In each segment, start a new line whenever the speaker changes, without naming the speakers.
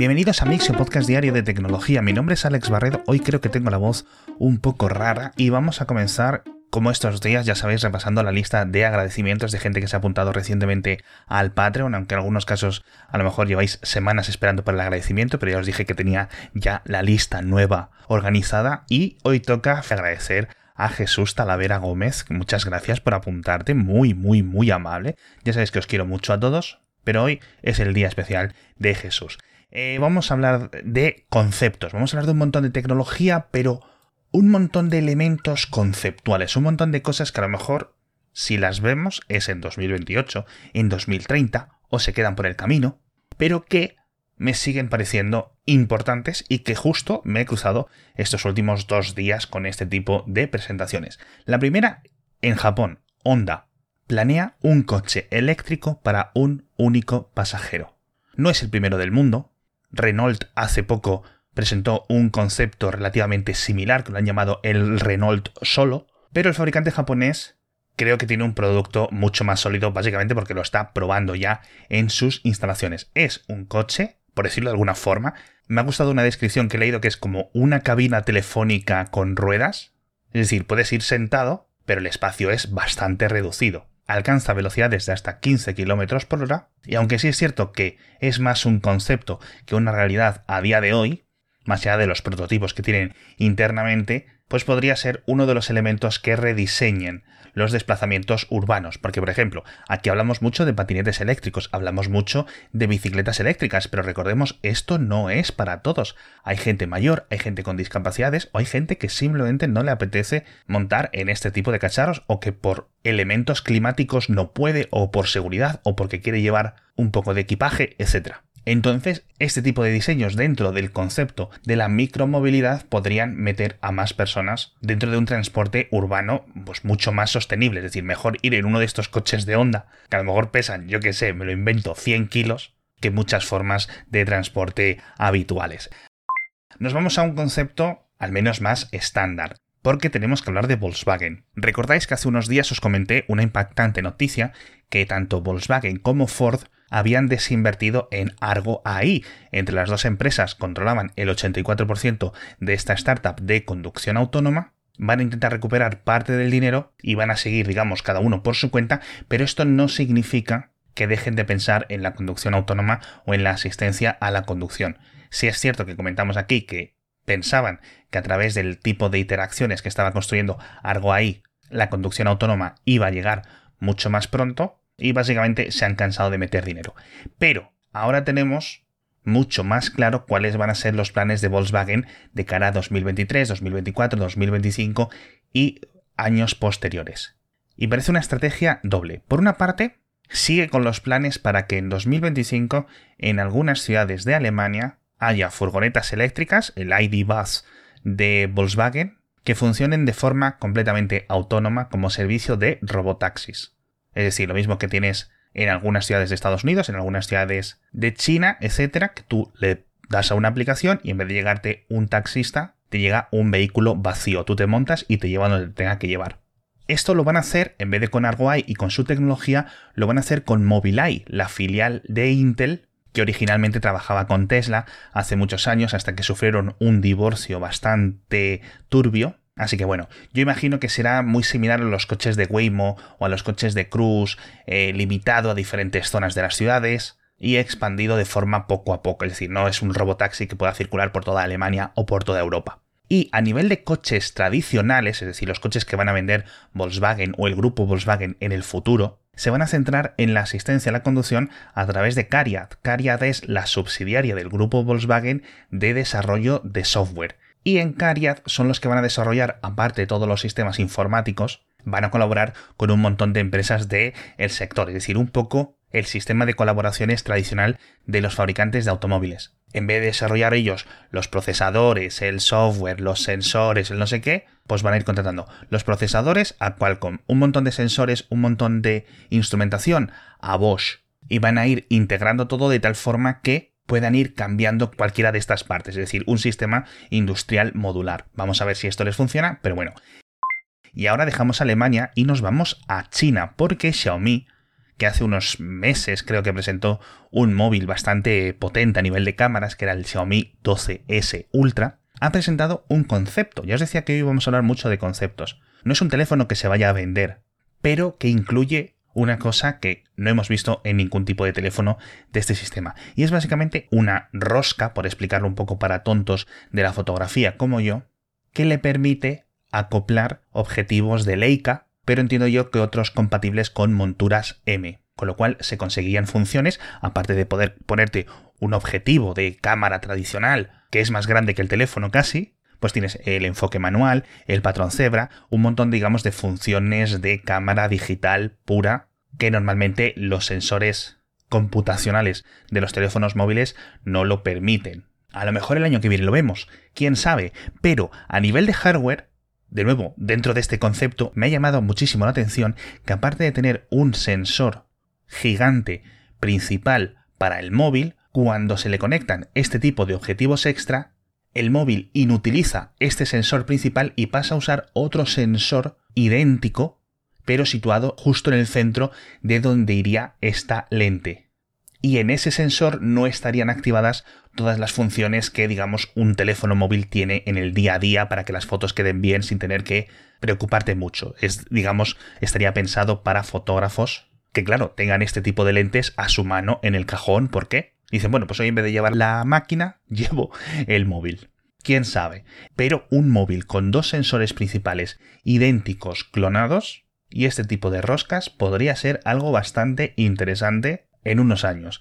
Bienvenidos a Mixio, podcast diario de tecnología. Mi nombre es Alex Barredo. Hoy creo que tengo la voz un poco rara y vamos a comenzar como estos días, ya sabéis, repasando la lista de agradecimientos de gente que se ha apuntado recientemente al Patreon, aunque en algunos casos a lo mejor lleváis semanas esperando por el agradecimiento, pero ya os dije que tenía ya la lista nueva organizada y hoy toca agradecer a Jesús Talavera Gómez. Muchas gracias por apuntarte, muy, muy, muy amable. Ya sabéis que os quiero mucho a todos, pero hoy es el día especial de Jesús. Eh, vamos a hablar de conceptos, vamos a hablar de un montón de tecnología, pero un montón de elementos conceptuales, un montón de cosas que a lo mejor, si las vemos, es en 2028, en 2030, o se quedan por el camino, pero que me siguen pareciendo importantes y que justo me he cruzado estos últimos dos días con este tipo de presentaciones. La primera, en Japón, Honda planea un coche eléctrico para un único pasajero. No es el primero del mundo. Renault hace poco presentó un concepto relativamente similar que lo han llamado el Renault Solo, pero el fabricante japonés creo que tiene un producto mucho más sólido básicamente porque lo está probando ya en sus instalaciones. Es un coche, por decirlo de alguna forma, me ha gustado una descripción que he leído que es como una cabina telefónica con ruedas, es decir, puedes ir sentado, pero el espacio es bastante reducido. Alcanza velocidades de hasta 15 km por hora, y aunque sí es cierto que es más un concepto que una realidad a día de hoy, más allá de los prototipos que tienen internamente, pues podría ser uno de los elementos que rediseñen los desplazamientos urbanos. Porque, por ejemplo, aquí hablamos mucho de patinetes eléctricos, hablamos mucho de bicicletas eléctricas, pero recordemos, esto no es para todos. Hay gente mayor, hay gente con discapacidades o hay gente que simplemente no le apetece montar en este tipo de cacharros o que por elementos climáticos no puede o por seguridad o porque quiere llevar un poco de equipaje, etc. Entonces, este tipo de diseños dentro del concepto de la micromovilidad podrían meter a más personas dentro de un transporte urbano pues mucho más sostenible. Es decir, mejor ir en uno de estos coches de onda, que a lo mejor pesan, yo que sé, me lo invento, 100 kilos, que muchas formas de transporte habituales. Nos vamos a un concepto al menos más estándar porque tenemos que hablar de Volkswagen. Recordáis que hace unos días os comenté una impactante noticia que tanto Volkswagen como Ford habían desinvertido en Argo AI. Entre las dos empresas controlaban el 84% de esta startup de conducción autónoma. Van a intentar recuperar parte del dinero y van a seguir, digamos, cada uno por su cuenta, pero esto no significa que dejen de pensar en la conducción autónoma o en la asistencia a la conducción. Si es cierto que comentamos aquí que pensaban que a través del tipo de interacciones que estaba construyendo Argo AI, la conducción autónoma iba a llegar mucho más pronto, y básicamente se han cansado de meter dinero. Pero ahora tenemos mucho más claro cuáles van a ser los planes de Volkswagen de cara a 2023, 2024, 2025 y años posteriores. Y parece una estrategia doble. Por una parte, sigue con los planes para que en 2025 en algunas ciudades de Alemania haya furgonetas eléctricas, el ID Bus de Volkswagen, que funcionen de forma completamente autónoma como servicio de robotaxis. Es decir, lo mismo que tienes en algunas ciudades de Estados Unidos, en algunas ciudades de China, etcétera, que tú le das a una aplicación y en vez de llegarte un taxista, te llega un vehículo vacío. Tú te montas y te lleva donde te tenga que llevar. Esto lo van a hacer, en vez de con Argoai y con su tecnología, lo van a hacer con Mobileye, la filial de Intel que originalmente trabajaba con Tesla hace muchos años hasta que sufrieron un divorcio bastante turbio Así que bueno, yo imagino que será muy similar a los coches de Waymo o a los coches de Cruise, eh, limitado a diferentes zonas de las ciudades y expandido de forma poco a poco, es decir, no es un robotaxi que pueda circular por toda Alemania o por toda Europa. Y a nivel de coches tradicionales, es decir, los coches que van a vender Volkswagen o el grupo Volkswagen en el futuro, se van a centrar en la asistencia a la conducción a través de Cariad. Cariad es la subsidiaria del grupo Volkswagen de desarrollo de software y en Cariad son los que van a desarrollar, aparte de todos los sistemas informáticos, van a colaborar con un montón de empresas del el sector, es decir, un poco el sistema de colaboraciones tradicional de los fabricantes de automóviles. En vez de desarrollar ellos los procesadores, el software, los sensores, el no sé qué, pues van a ir contratando los procesadores a Qualcomm, un montón de sensores, un montón de instrumentación a Bosch, y van a ir integrando todo de tal forma que puedan ir cambiando cualquiera de estas partes, es decir, un sistema industrial modular. Vamos a ver si esto les funciona, pero bueno. Y ahora dejamos Alemania y nos vamos a China, porque Xiaomi, que hace unos meses creo que presentó un móvil bastante potente a nivel de cámaras, que era el Xiaomi 12S Ultra, ha presentado un concepto. Ya os decía que hoy vamos a hablar mucho de conceptos. No es un teléfono que se vaya a vender, pero que incluye una cosa que no hemos visto en ningún tipo de teléfono de este sistema. Y es básicamente una rosca, por explicarlo un poco para tontos de la fotografía como yo, que le permite acoplar objetivos de Leica, pero entiendo yo que otros compatibles con monturas M. Con lo cual se conseguían funciones, aparte de poder ponerte un objetivo de cámara tradicional, que es más grande que el teléfono casi, pues tienes el enfoque manual, el patrón cebra, un montón, digamos, de funciones de cámara digital pura que normalmente los sensores computacionales de los teléfonos móviles no lo permiten. A lo mejor el año que viene lo vemos, quién sabe, pero a nivel de hardware, de nuevo, dentro de este concepto, me ha llamado muchísimo la atención que aparte de tener un sensor gigante principal para el móvil, cuando se le conectan este tipo de objetivos extra, el móvil inutiliza este sensor principal y pasa a usar otro sensor idéntico, pero situado justo en el centro de donde iría esta lente. Y en ese sensor no estarían activadas todas las funciones que, digamos, un teléfono móvil tiene en el día a día para que las fotos queden bien sin tener que preocuparte mucho. Es, digamos, estaría pensado para fotógrafos que, claro, tengan este tipo de lentes a su mano en el cajón. ¿Por qué? Dicen, bueno, pues hoy en vez de llevar la máquina, llevo el móvil. ¿Quién sabe? Pero un móvil con dos sensores principales idénticos clonados y este tipo de roscas podría ser algo bastante interesante en unos años.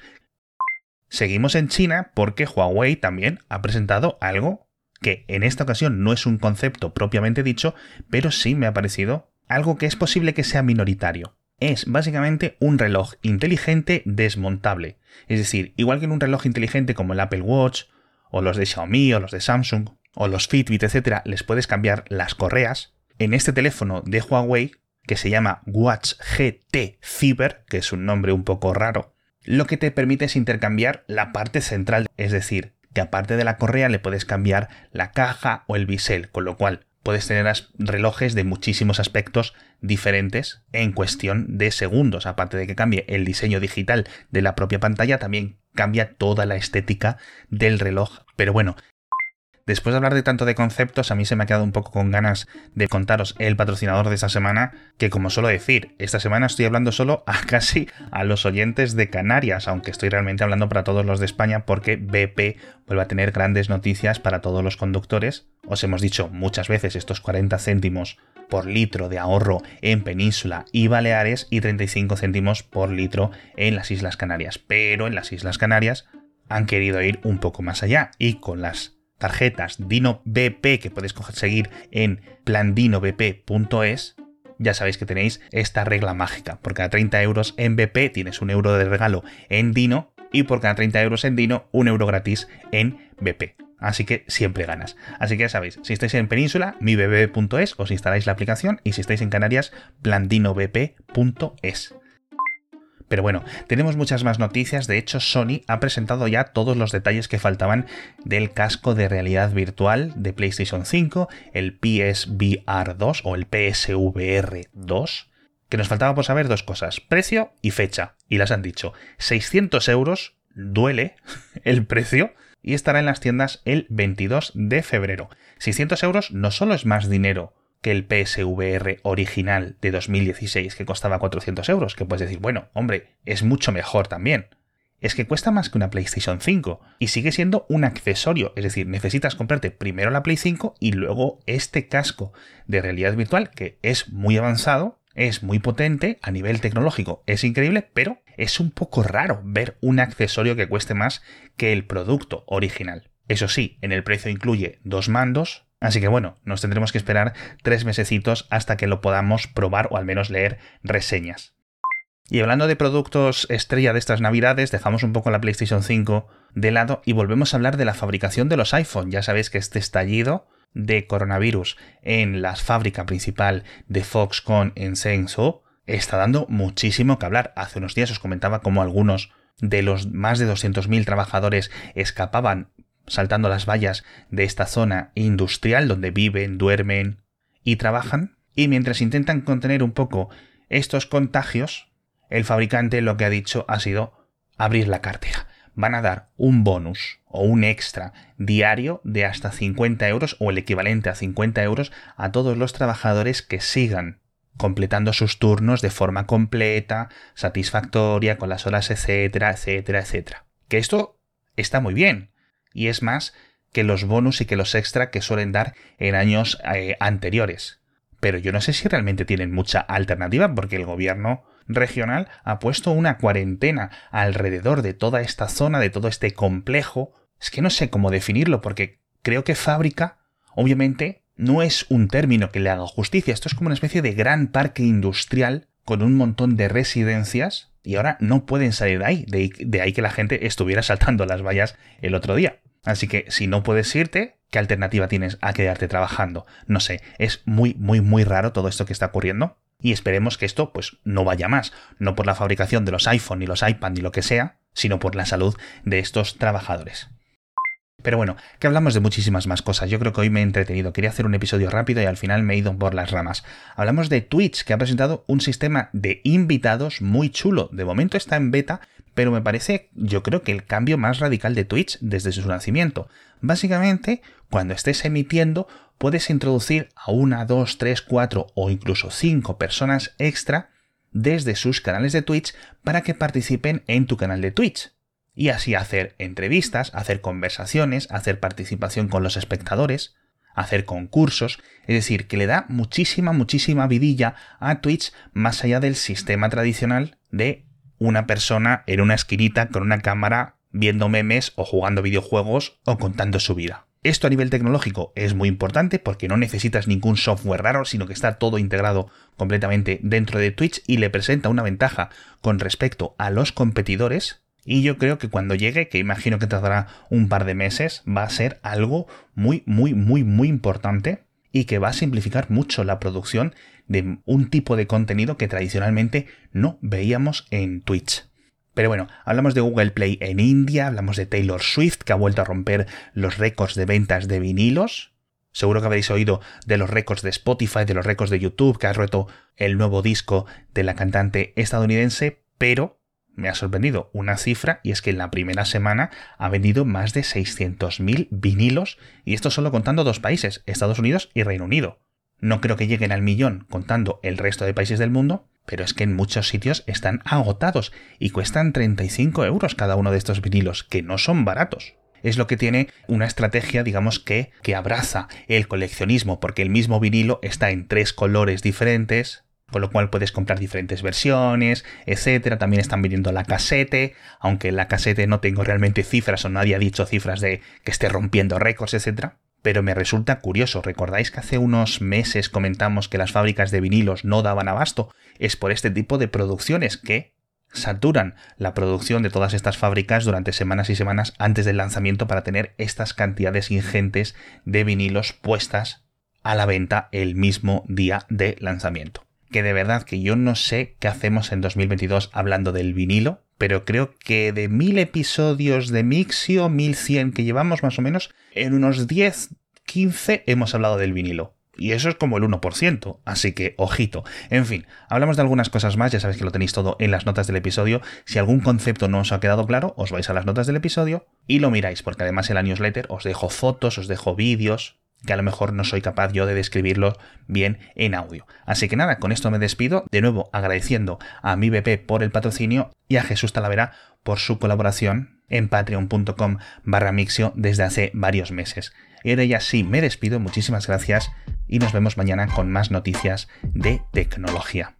Seguimos en China porque Huawei también ha presentado algo que en esta ocasión no es un concepto propiamente dicho, pero sí me ha parecido algo que es posible que sea minoritario es básicamente un reloj inteligente desmontable. Es decir, igual que en un reloj inteligente como el Apple Watch, o los de Xiaomi, o los de Samsung, o los Fitbit, etc., les puedes cambiar las correas. En este teléfono de Huawei, que se llama Watch GT Cyber, que es un nombre un poco raro, lo que te permite es intercambiar la parte central, es decir, que aparte de la correa le puedes cambiar la caja o el bisel, con lo cual puedes tener relojes de muchísimos aspectos diferentes en cuestión de segundos. Aparte de que cambie el diseño digital de la propia pantalla, también cambia toda la estética del reloj. Pero bueno, Después de hablar de tanto de conceptos, a mí se me ha quedado un poco con ganas de contaros el patrocinador de esta semana, que como suelo decir, esta semana estoy hablando solo a casi a los oyentes de Canarias, aunque estoy realmente hablando para todos los de España porque BP vuelve a tener grandes noticias para todos los conductores. Os hemos dicho muchas veces estos 40 céntimos por litro de ahorro en Península y Baleares y 35 céntimos por litro en las Islas Canarias. Pero en las Islas Canarias han querido ir un poco más allá y con las tarjetas Dino BP que podéis conseguir en plandinobp.es, ya sabéis que tenéis esta regla mágica. Por cada 30 euros en BP tienes un euro de regalo en Dino y por cada 30 euros en Dino un euro gratis en BP. Así que siempre ganas. Así que ya sabéis, si estáis en Península, mibp.es, os instaláis la aplicación y si estáis en Canarias, plandinobp.es. Pero bueno, tenemos muchas más noticias. De hecho, Sony ha presentado ya todos los detalles que faltaban del casco de realidad virtual de PlayStation 5, el PSVR 2 o el PSVR 2. Que nos faltaba por saber dos cosas, precio y fecha. Y las han dicho. 600 euros, duele el precio, y estará en las tiendas el 22 de febrero. 600 euros no solo es más dinero que el PSVR original de 2016 que costaba 400 euros, que puedes decir, bueno, hombre, es mucho mejor también. Es que cuesta más que una PlayStation 5 y sigue siendo un accesorio, es decir, necesitas comprarte primero la Play 5 y luego este casco de realidad virtual que es muy avanzado, es muy potente, a nivel tecnológico es increíble, pero es un poco raro ver un accesorio que cueste más que el producto original. Eso sí, en el precio incluye dos mandos, Así que bueno, nos tendremos que esperar tres mesecitos hasta que lo podamos probar o al menos leer reseñas. Y hablando de productos estrella de estas navidades, dejamos un poco la PlayStation 5 de lado y volvemos a hablar de la fabricación de los iPhone. Ya sabéis que este estallido de coronavirus en la fábrica principal de Foxconn en Shenzhou está dando muchísimo que hablar. Hace unos días os comentaba cómo algunos de los más de 200.000 trabajadores escapaban saltando las vallas de esta zona industrial donde viven, duermen y trabajan, y mientras intentan contener un poco estos contagios, el fabricante lo que ha dicho ha sido abrir la cartera. Van a dar un bonus o un extra diario de hasta 50 euros o el equivalente a 50 euros a todos los trabajadores que sigan completando sus turnos de forma completa, satisfactoria, con las horas, etcétera, etcétera, etcétera. Que esto está muy bien. Y es más que los bonus y que los extra que suelen dar en años eh, anteriores. Pero yo no sé si realmente tienen mucha alternativa porque el gobierno regional ha puesto una cuarentena alrededor de toda esta zona, de todo este complejo. Es que no sé cómo definirlo porque creo que fábrica, obviamente, no es un término que le haga justicia. Esto es como una especie de gran parque industrial con un montón de residencias y ahora no pueden salir de ahí. De, ahí que la gente estuviera saltando las vallas el otro día. Así que si no puedes irte, ¿qué alternativa tienes a quedarte trabajando? No sé, es muy, muy, muy raro todo esto que está ocurriendo. Y esperemos que esto pues no vaya más, no por la fabricación de los iPhone ni los iPad ni lo que sea, sino por la salud de estos trabajadores. Pero bueno, que hablamos de muchísimas más cosas. Yo creo que hoy me he entretenido. Quería hacer un episodio rápido y al final me he ido por las ramas. Hablamos de Twitch, que ha presentado un sistema de invitados muy chulo. De momento está en beta, pero me parece, yo creo que el cambio más radical de Twitch desde su nacimiento. Básicamente, cuando estés emitiendo, puedes introducir a una, dos, tres, cuatro o incluso cinco personas extra desde sus canales de Twitch para que participen en tu canal de Twitch y así hacer entrevistas, hacer conversaciones, hacer participación con los espectadores, hacer concursos, es decir, que le da muchísima, muchísima vidilla a Twitch más allá del sistema tradicional de una persona en una esquinita con una cámara viendo memes o jugando videojuegos o contando su vida. Esto a nivel tecnológico es muy importante porque no necesitas ningún software raro, sino que está todo integrado completamente dentro de Twitch y le presenta una ventaja con respecto a los competidores y yo creo que cuando llegue, que imagino que tardará un par de meses, va a ser algo muy, muy, muy, muy importante y que va a simplificar mucho la producción de un tipo de contenido que tradicionalmente no veíamos en Twitch. Pero bueno, hablamos de Google Play en India, hablamos de Taylor Swift, que ha vuelto a romper los récords de ventas de vinilos. Seguro que habréis oído de los récords de Spotify, de los récords de YouTube, que ha roto el nuevo disco de la cantante estadounidense, pero me ha sorprendido una cifra y es que en la primera semana ha vendido más de 600.000 vinilos y esto solo contando dos países, Estados Unidos y Reino Unido. No creo que lleguen al millón contando el resto de países del mundo, pero es que en muchos sitios están agotados y cuestan 35 euros cada uno de estos vinilos, que no son baratos. Es lo que tiene una estrategia, digamos que, que abraza el coleccionismo, porque el mismo vinilo está en tres colores diferentes, con lo cual puedes comprar diferentes versiones, etcétera. También están vendiendo la casete, aunque la casete no tengo realmente cifras o nadie ha dicho cifras de que esté rompiendo récords, etcétera. Pero me resulta curioso, ¿recordáis que hace unos meses comentamos que las fábricas de vinilos no daban abasto? Es por este tipo de producciones que saturan la producción de todas estas fábricas durante semanas y semanas antes del lanzamiento para tener estas cantidades ingentes de vinilos puestas a la venta el mismo día de lanzamiento que de verdad que yo no sé qué hacemos en 2022 hablando del vinilo, pero creo que de mil episodios de Mixio, 1100 que llevamos más o menos, en unos 10, 15 hemos hablado del vinilo. Y eso es como el 1%, así que ojito. En fin, hablamos de algunas cosas más, ya sabéis que lo tenéis todo en las notas del episodio. Si algún concepto no os ha quedado claro, os vais a las notas del episodio y lo miráis, porque además en la newsletter os dejo fotos, os dejo vídeos, que a lo mejor no soy capaz yo de describirlo bien en audio. Así que nada, con esto me despido, de nuevo agradeciendo a mi BP por el patrocinio y a Jesús Talavera por su colaboración en patreon.com barra mixio desde hace varios meses. Y ahora ya sí, me despido, muchísimas gracias y nos vemos mañana con más noticias de tecnología.